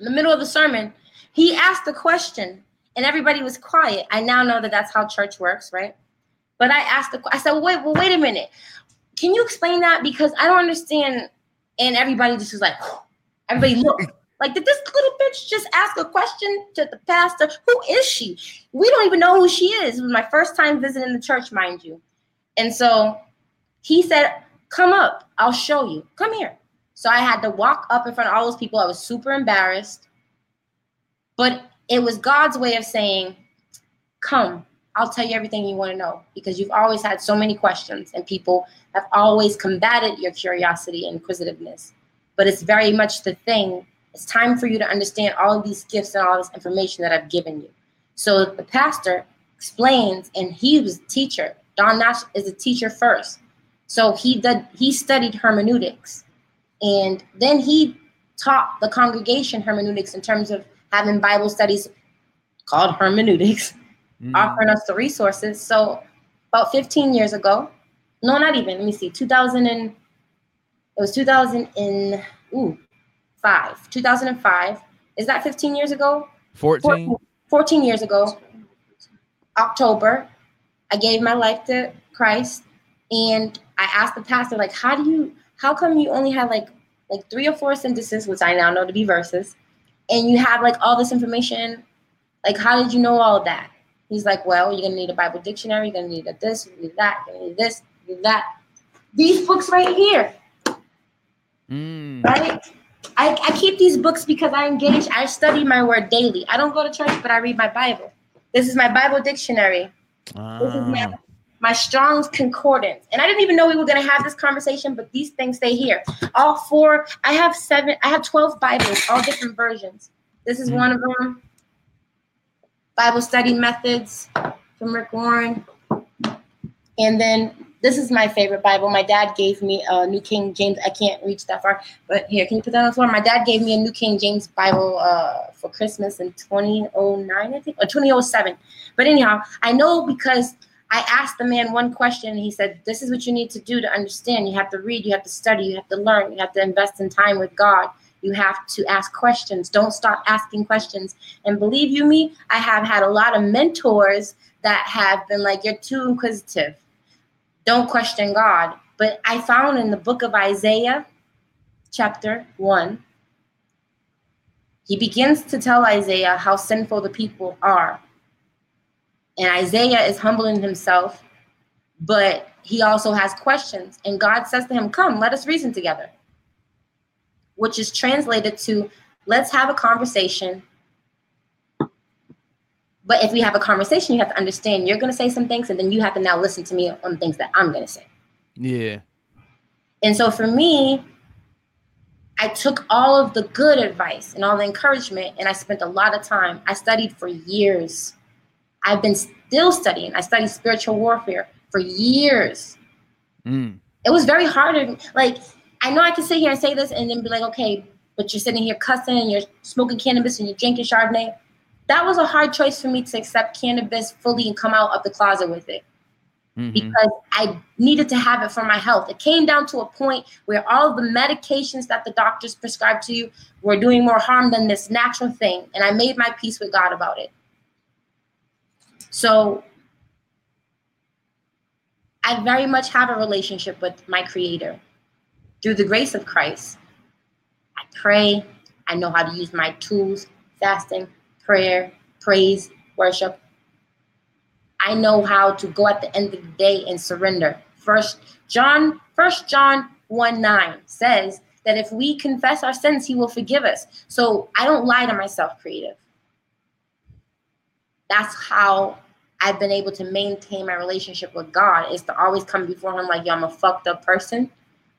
In the middle of the sermon, he asked a question and everybody was quiet. I now know that that's how church works, right? But I asked the I said, well, wait, well, wait a minute. Can you explain that? Because I don't understand. And everybody just was like, everybody look. Like, did this little bitch just ask a question to the pastor? Who is she? We don't even know who she is. It was my first time visiting the church, mind you. And so he said, Come up, I'll show you. Come here. So I had to walk up in front of all those people. I was super embarrassed. But it was God's way of saying, Come, I'll tell you everything you want to know because you've always had so many questions and people have always combated your curiosity and inquisitiveness. But it's very much the thing. It's time for you to understand all of these gifts and all this information that I've given you. So the pastor explains, and he was a teacher. Don Nash is a teacher first. So he did he studied hermeneutics. And then he taught the congregation hermeneutics in terms of having Bible studies called hermeneutics, mm. offering us the resources. So about 15 years ago, no, not even, let me see, 2000 and, it was 2000 in, ooh, five, 2005. Is that 15 years ago? 14. 14, 14 years ago, October, I gave my life to Christ and I asked the pastor, like, how do you, how come you only have like, like three or four sentences, which I now know to be verses, and you have like all this information. Like, how did you know all of that? He's like, well, you're gonna need a Bible dictionary, you're gonna need a this, you need that, you're need this, you need that. These books right here. Mm. Right? I, I keep these books because I engage, I study my word daily. I don't go to church, but I read my Bible. This is my Bible dictionary. This is my, ah. my Strong's Concordance. And I didn't even know we were going to have this conversation, but these things stay here. All four, I have seven, I have 12 Bibles, all different versions. This is one of them. Bible study methods from Rick Warren. And then this is my favorite Bible. My dad gave me a New King James. I can't reach that far, but here, can you put that on the floor? My dad gave me a New King James Bible uh, for Christmas in 2009, I think, or 2007. But anyhow, I know because I asked the man one question and he said, This is what you need to do to understand. You have to read, you have to study, you have to learn, you have to invest in time with God. You have to ask questions. Don't stop asking questions. And believe you me, I have had a lot of mentors that have been like, You're too inquisitive. Don't question God. But I found in the book of Isaiah, chapter 1, he begins to tell Isaiah how sinful the people are and Isaiah is humbling himself, but he also has questions. And God says to him, Come, let us reason together, which is translated to let's have a conversation. But if we have a conversation, you have to understand you're going to say some things, and then you have to now listen to me on things that I'm going to say. Yeah. And so for me, I took all of the good advice and all the encouragement, and I spent a lot of time. I studied for years I've been still studying. I studied spiritual warfare for years. Mm. It was very hard. Like, I know I can sit here and say this and then be like, okay, but you're sitting here cussing and you're smoking cannabis and you're drinking Chardonnay. That was a hard choice for me to accept cannabis fully and come out of the closet with it. Mm-hmm. Because I needed to have it for my health. It came down to a point where all the medications that the doctors prescribed to you were doing more harm than this natural thing. And I made my peace with God about it. So I very much have a relationship with my creator through the grace of Christ. I pray. I know how to use my tools, fasting, prayer, praise, worship. I know how to go at the end of the day and surrender. First John, First John 1 9 says that if we confess our sins, he will forgive us. So I don't lie to myself, creative. That's how I've been able to maintain my relationship with God is to always come before Him like, yo, I'm a fucked up person.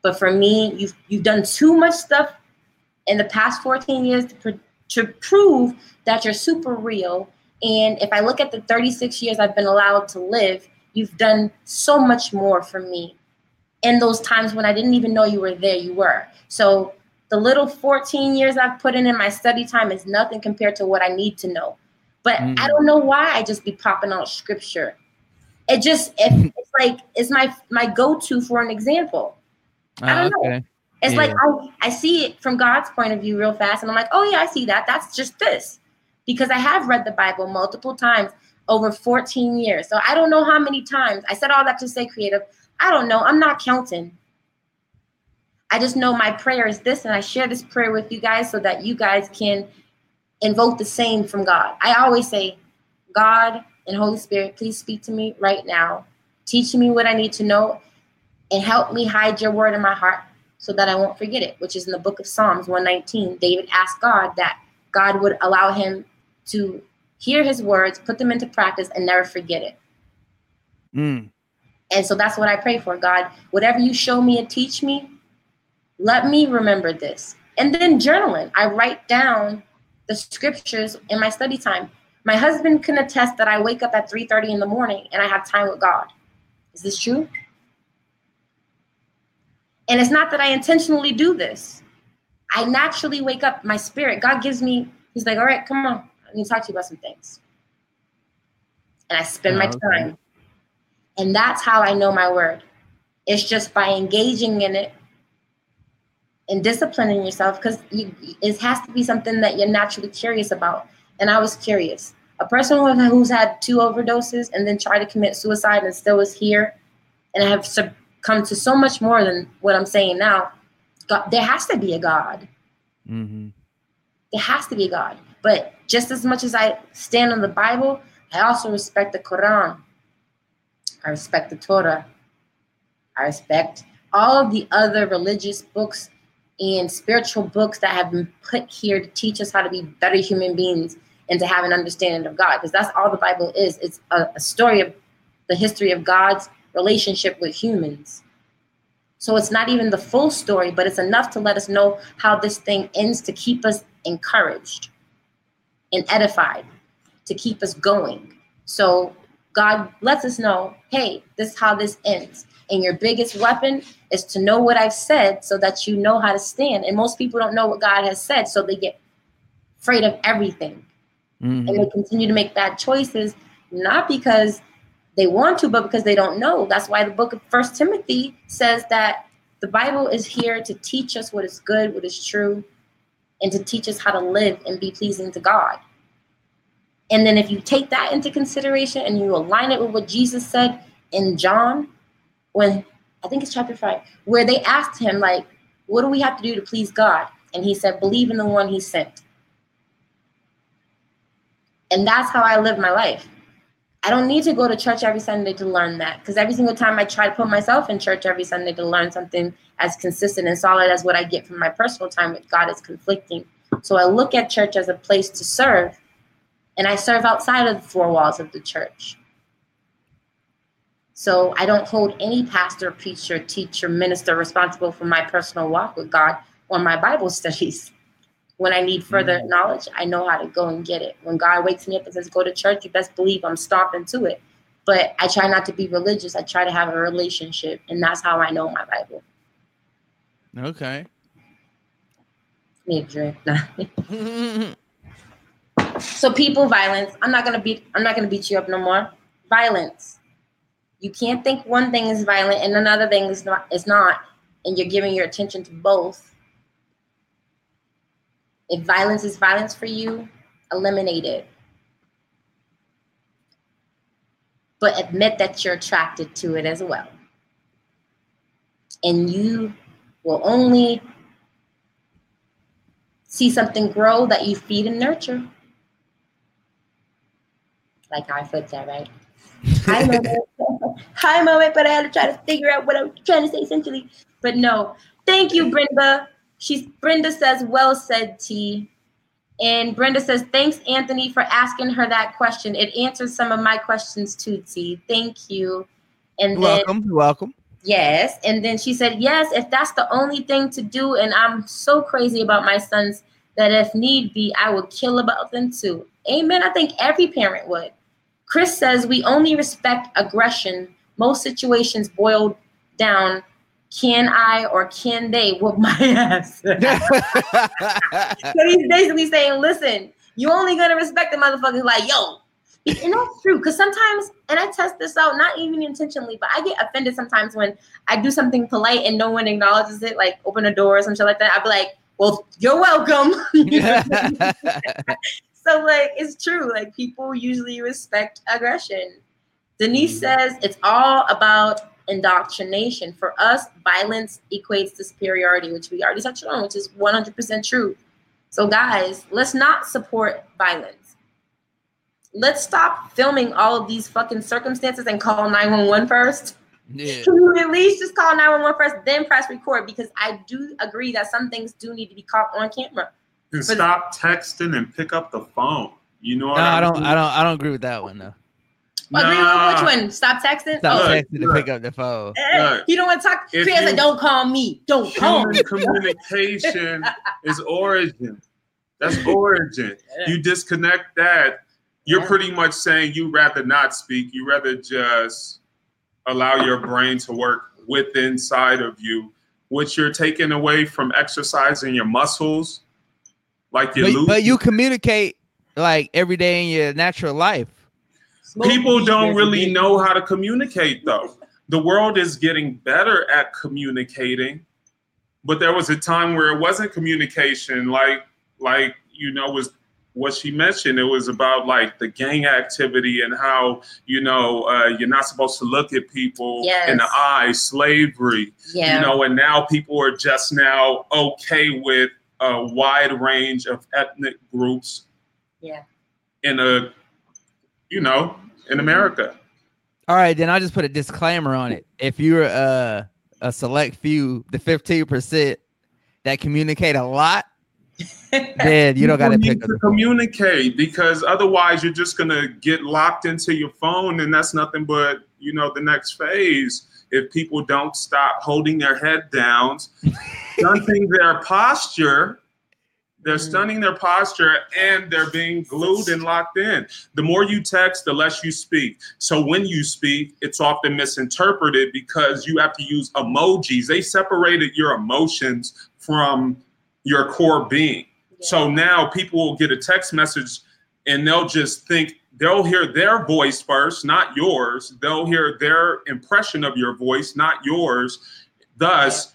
But for me, you've you've done too much stuff in the past 14 years to, to prove that you're super real And if I look at the 36 years I've been allowed to live, you've done so much more for me. In those times when I didn't even know you were there, you were. So the little 14 years I've put in in my study time is nothing compared to what I need to know. But mm. I don't know why I just be popping out scripture. It just it, it's like it's my my go-to for an example. I don't ah, okay. know. It's yeah. like I, I see it from God's point of view real fast, and I'm like, oh yeah, I see that. That's just this. Because I have read the Bible multiple times over 14 years. So I don't know how many times. I said all that to say creative. I don't know. I'm not counting. I just know my prayer is this, and I share this prayer with you guys so that you guys can invoke the same from God. I always say, God and Holy Spirit, please speak to me right now. Teach me what I need to know and help me hide your word in my heart so that I won't forget it, which is in the book of Psalms 119. David asked God that God would allow him to hear his words, put them into practice, and never forget it. Mm. And so that's what I pray for God. Whatever you show me and teach me, let me remember this. And then journaling. I write down the scriptures in my study time. My husband can attest that I wake up at 3:30 in the morning and I have time with God. Is this true? And it's not that I intentionally do this. I naturally wake up, my spirit, God gives me, He's like, all right, come on. I need to talk to you about some things. And I spend my ah, time. And that's how I know my word. It's just by engaging in it and disciplining yourself because it has to be something that you're naturally curious about. And I was curious. A person who's had two overdoses and then tried to commit suicide and still is here and I have come to so much more than what I'm saying now. God, there has to be a God. Mm-hmm. There has to be a God. But just as much as I stand on the Bible, I also respect the Quran. I respect the Torah. I respect all of the other religious books and spiritual books that have been put here to teach us how to be better human beings and to have an understanding of God. Because that's all the Bible is. It's a, a story of the history of God's relationship with humans. So it's not even the full story, but it's enough to let us know how this thing ends to keep us encouraged and edified, to keep us going. So God lets us know, hey, this is how this ends. And your biggest weapon is to know what I've said so that you know how to stand. And most people don't know what God has said, so they get afraid of everything. Mm-hmm. And they continue to make bad choices, not because they want to, but because they don't know. That's why the book of First Timothy says that the Bible is here to teach us what is good, what is true, and to teach us how to live and be pleasing to God. And then if you take that into consideration and you align it with what Jesus said in John, when I think it's chapter five, where they asked him, like, what do we have to do to please God? And he said, believe in the one he sent. And that's how I live my life. I don't need to go to church every Sunday to learn that because every single time I try to put myself in church every Sunday to learn something as consistent and solid as what I get from my personal time with God is conflicting. So I look at church as a place to serve, and I serve outside of the four walls of the church. So I don't hold any pastor, preacher, teacher, minister responsible for my personal walk with God or my Bible studies. When I need further mm-hmm. knowledge, I know how to go and get it. When God wakes me up and says, go to church, you best believe I'm stomping to it. But I try not to be religious. I try to have a relationship. And that's how I know my Bible. Okay. Need a drink. so people violence. I'm not gonna beat I'm not gonna beat you up no more. Violence. You can't think one thing is violent and another thing is not is not, and you're giving your attention to both if violence is violence for you, eliminate it. But admit that you're attracted to it as well. And you will only see something grow that you feed and nurture. Like I put that, right? Hi, moment. Hi, moment, but I had to try to figure out what I'm trying to say essentially. But no, thank you, Brenda. She's Brenda says, "Well said, T." And Brenda says, "Thanks, Anthony, for asking her that question. It answers some of my questions too, T. Thank you." And You're then, welcome. You're welcome. Yes, and then she said, "Yes, if that's the only thing to do, and I'm so crazy about my son's that if need be, I would kill about them too. Amen. I think every parent would. Chris says we only respect aggression. Most situations boil down can I or can they whoop my ass? so he's basically saying, listen, you only gonna respect the motherfuckers like, yo. And that's true, because sometimes, and I test this out, not even intentionally, but I get offended sometimes when I do something polite and no one acknowledges it, like open a door or some shit like that. I'd be like, well, you're welcome. so like it's true. Like people usually respect aggression. Denise mm-hmm. says it's all about indoctrination. For us, violence equates to superiority, which we already touched on, which is 100% true. So, guys, let's not support violence. Let's stop filming all of these fucking circumstances and call 911 first. Yeah. Can you at least just call 911 first, then press record? Because I do agree that some things do need to be caught on camera. And stop texting and pick up the phone. You know no, I, I don't. I don't. I don't agree with that one though. Nah. Agree with which one? Stop texting. Stop oh. texting to pick up the phone. Eh, you don't want to talk. Priya's like, don't call me. Don't call me. Communication is origin. That's origin. You disconnect that. You're yeah. pretty much saying you rather not speak. You rather just allow your brain to work with inside of you, which you're taking away from exercising your muscles. Like you, but, but you communicate like every day in your natural life. People don't really know how to communicate though. The world is getting better at communicating, but there was a time where it wasn't communication. Like, like you know, was what she mentioned. It was about like the gang activity and how you know uh, you're not supposed to look at people yes. in the eye, slavery. Yeah. You know, and now people are just now okay with a wide range of ethnic groups. Yeah. In a, you know, in America. All right, then I'll just put a disclaimer on it. If you're a a select few, the 15% that communicate a lot, then you don't got to pick to communicate because otherwise you're just gonna get locked into your phone, and that's nothing but you know the next phase. If people don't stop holding their head down, stunting their posture, they're mm. stunning their posture and they're being glued and locked in. The more you text, the less you speak. So when you speak, it's often misinterpreted because you have to use emojis. They separated your emotions from your core being. Yeah. So now people will get a text message and they'll just think they'll hear their voice first, not yours. They'll hear their impression of your voice, not yours. Thus,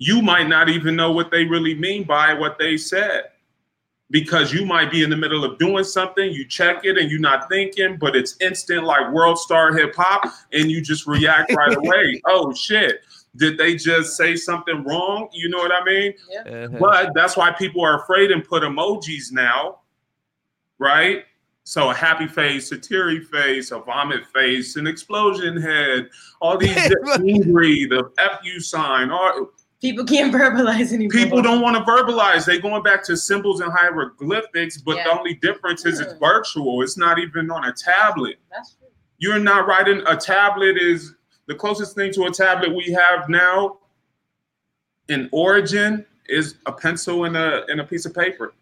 you might not even know what they really mean by what they said because you might be in the middle of doing something, you check it and you're not thinking, but it's instant like world star hip hop, and you just react right away. Oh shit. Did they just say something wrong? You know what I mean? Yeah. Uh-huh. But that's why people are afraid and put emojis now, right? So a happy face, a teary face, a vomit face, an explosion head, all these angry, the F you sign, all People can't verbalize anymore. People don't want to verbalize. They're going back to symbols and hieroglyphics, but yeah. the only difference is it's mm. virtual. It's not even on a tablet. That's true. You're not writing a tablet is the closest thing to a tablet we have now in origin is a pencil and a and a piece of paper.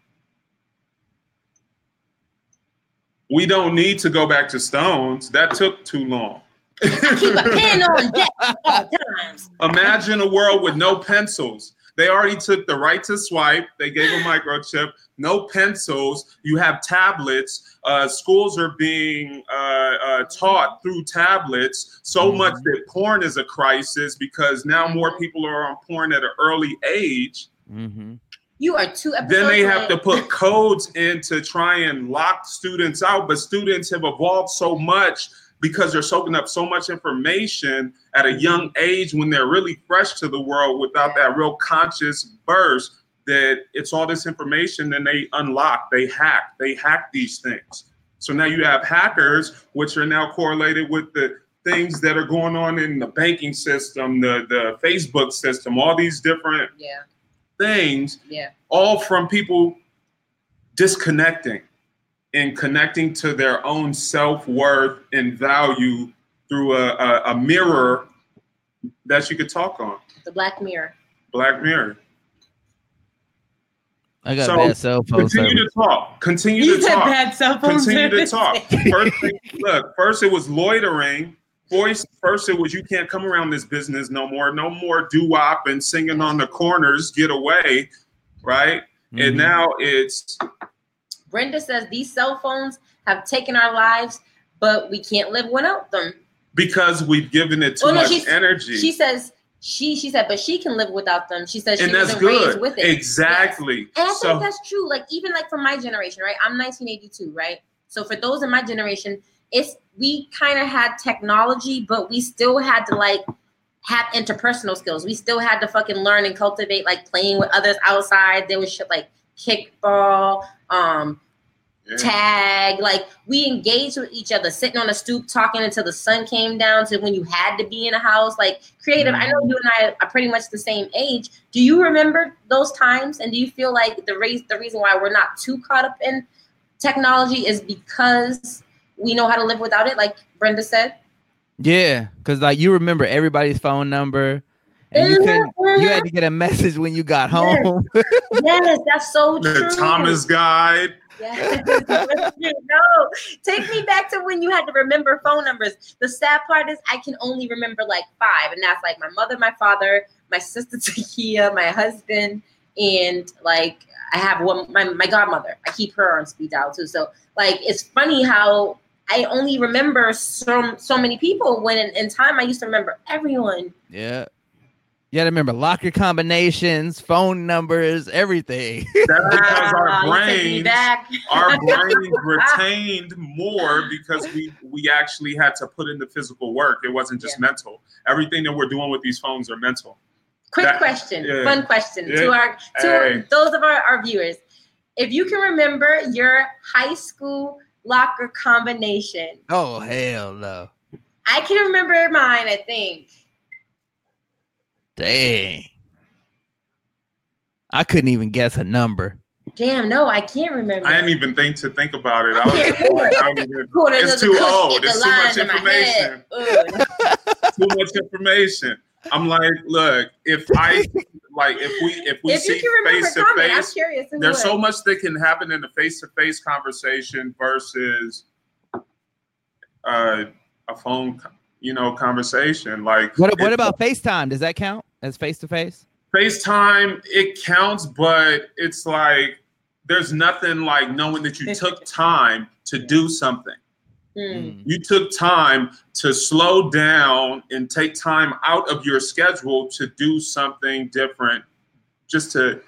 We don't need to go back to stones. That took too long keep a pen on deck all times. Imagine a world with no pencils. They already took the right to swipe. They gave a microchip. No pencils. You have tablets. Uh, schools are being uh, uh, taught through tablets. So mm-hmm. much that porn is a crisis because now more people are on porn at an early age. Mm-hmm. You are two Then they have to put codes in to try and lock students out. But students have evolved so much because they're soaking up so much information at a young age when they're really fresh to the world without that real conscious burst that it's all this information and they unlock, they hack, they hack these things. So now you have hackers, which are now correlated with the things that are going on in the banking system, the, the Facebook system, all these different yeah. things, yeah. all from people disconnecting in connecting to their own self worth and value through a, a, a, mirror that you could talk on. The Black Mirror. Black Mirror. I got So, bad cell phone Continue service. to talk. Continue You to said talk. bad cell phone Continue to service. talk. First, thing, look. First, it was loitering. Voice. First, it was you can't come around this business no more. No more doo wop and singing on the corners. Get away, right? Mhm. And now it's Brenda says these cell phones have taken our lives, but we can't live without them. because we've given it too no, much energy. She says she she said, but she can live without them. She says she and that's wasn't raised with it. Exactly. And I So think that's true. Like even like from my generation, right? I'm 1982, right? So for those in my generation, it's we kind of had technology, but we still had to like have interpersonal skills. We still had to fucking learn and cultivate like playing with others outside. There was shit like kickball, um, yeah. tag. Like we engaged with each other, sitting on a stoop talking until the sun came down to when you had to be in a house. Like creative. I know you and I are pretty much the same age. Do you remember those times? And do you feel like the raise the reason why we're not too caught up in technology is because we know how to live without it, like Brenda said? Yeah, because like you remember everybody's phone number, and you could you had to get a message when you got Yes. home. yes, that's so true. the Thomas Guide. Yes. no, take me back to when you had to remember phone numbers. The sad part is I can only remember like five, and that's like my mother, my father, my sister Takia, my husband, and like I have one my, my godmother. I keep her on speed dial too. So like it's funny how I only remember so so many people when in, in time I used to remember everyone. yeah, you got to remember locker combinations, phone numbers, everything. That's because our ah, you brains, our brains retained more because we we actually had to put in the physical work. It wasn't just mental. Everything that we're doing with these phones are mental. Quick That- question, yeah. fun question to our to Hey. those of our, our viewers. If you can remember your high school locker combination, oh hell no! I can remember mine. I think. Dang, I couldn't even guess a number. Damn, no, I can't remember. I didn't even think to think about it. I was can't do it. I don't even- it's too old. It's too much lines in my head. information. Too much information. I'm like, look, if I like if we if we if see face to comment, face, curious. as there's so much that can happen in a face to face conversation versus uh, a phone, you know, conversation. Like What what about FaceTime? Does that count as face to face? FaceTime? It counts, but it's like there's nothing like knowing that you took time to do something. Hmm. You took time to slow down and take time out of your schedule to do something different, just to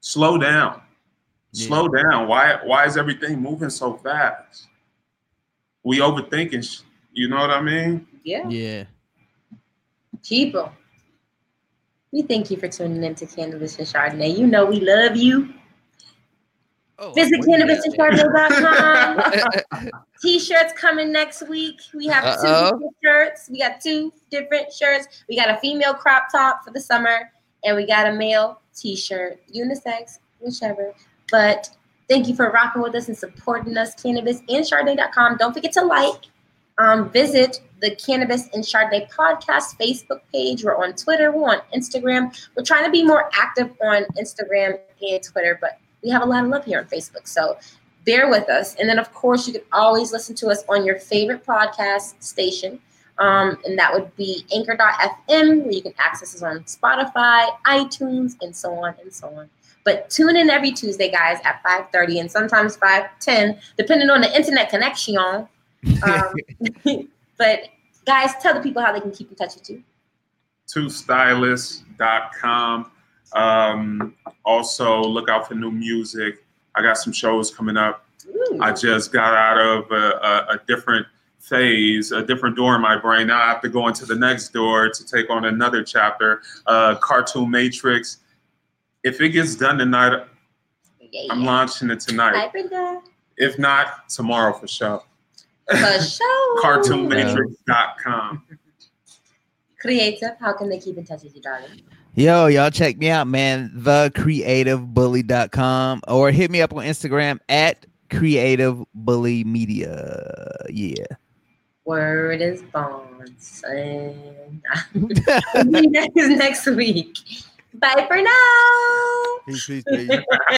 slow down. Yeah. Slow down. Why why is everything moving so fast? We overthinking, you know what I mean? Yeah, Yeah. people. We thank you for tuning in to Cannabis and Chardonnay. You know we love you. Oh, Visit cannabisandchardonnay.com. T-shirts coming next week. We have 2 Uh-oh. different shirts. We got two different shirts. We got a female crop top for the summer, and we got a male T-shirt, unisex, whichever. But thank you for rocking with us and supporting us. Cannabis and Chardonnay.com. Don't forget to like. Um, visit the Cannabis and Chardonnay podcast Facebook page. We're on Twitter. We're on Instagram. We're trying to be more active on Instagram and Twitter, but we have a lot of love here on Facebook. So bear with us. And then, of course, you can always listen to us on your favorite podcast station. Um, and that would be anchor.fm, where you can access us on Spotify, iTunes, and so on and so on. But tune in every Tuesday, guys, at 5.30 and sometimes 5.10, depending on the internet connection. Um, but, guys, tell the people how they can keep in touch with you. twostylist.com. Um, also, look out for new music. I got some shows coming up. Ooh. I just got out of a, a, a different phase, a different door in my brain. Now I have to go into the next door to take on another chapter. Uh, Cartoon Matrix. If it gets done tonight, yeah, I'm yeah. launching it tonight. If not, tomorrow for sure. For sure. Cartoonmatrix.com. Creative, how can they keep in touch with you, darling? Yo, y'all check me out, man. Thecreativebully.com or hit me up on Instagram at Creative Bully Media. Yeah. Word is born, son. See you next week. Bye for now. Peace, peace, peace.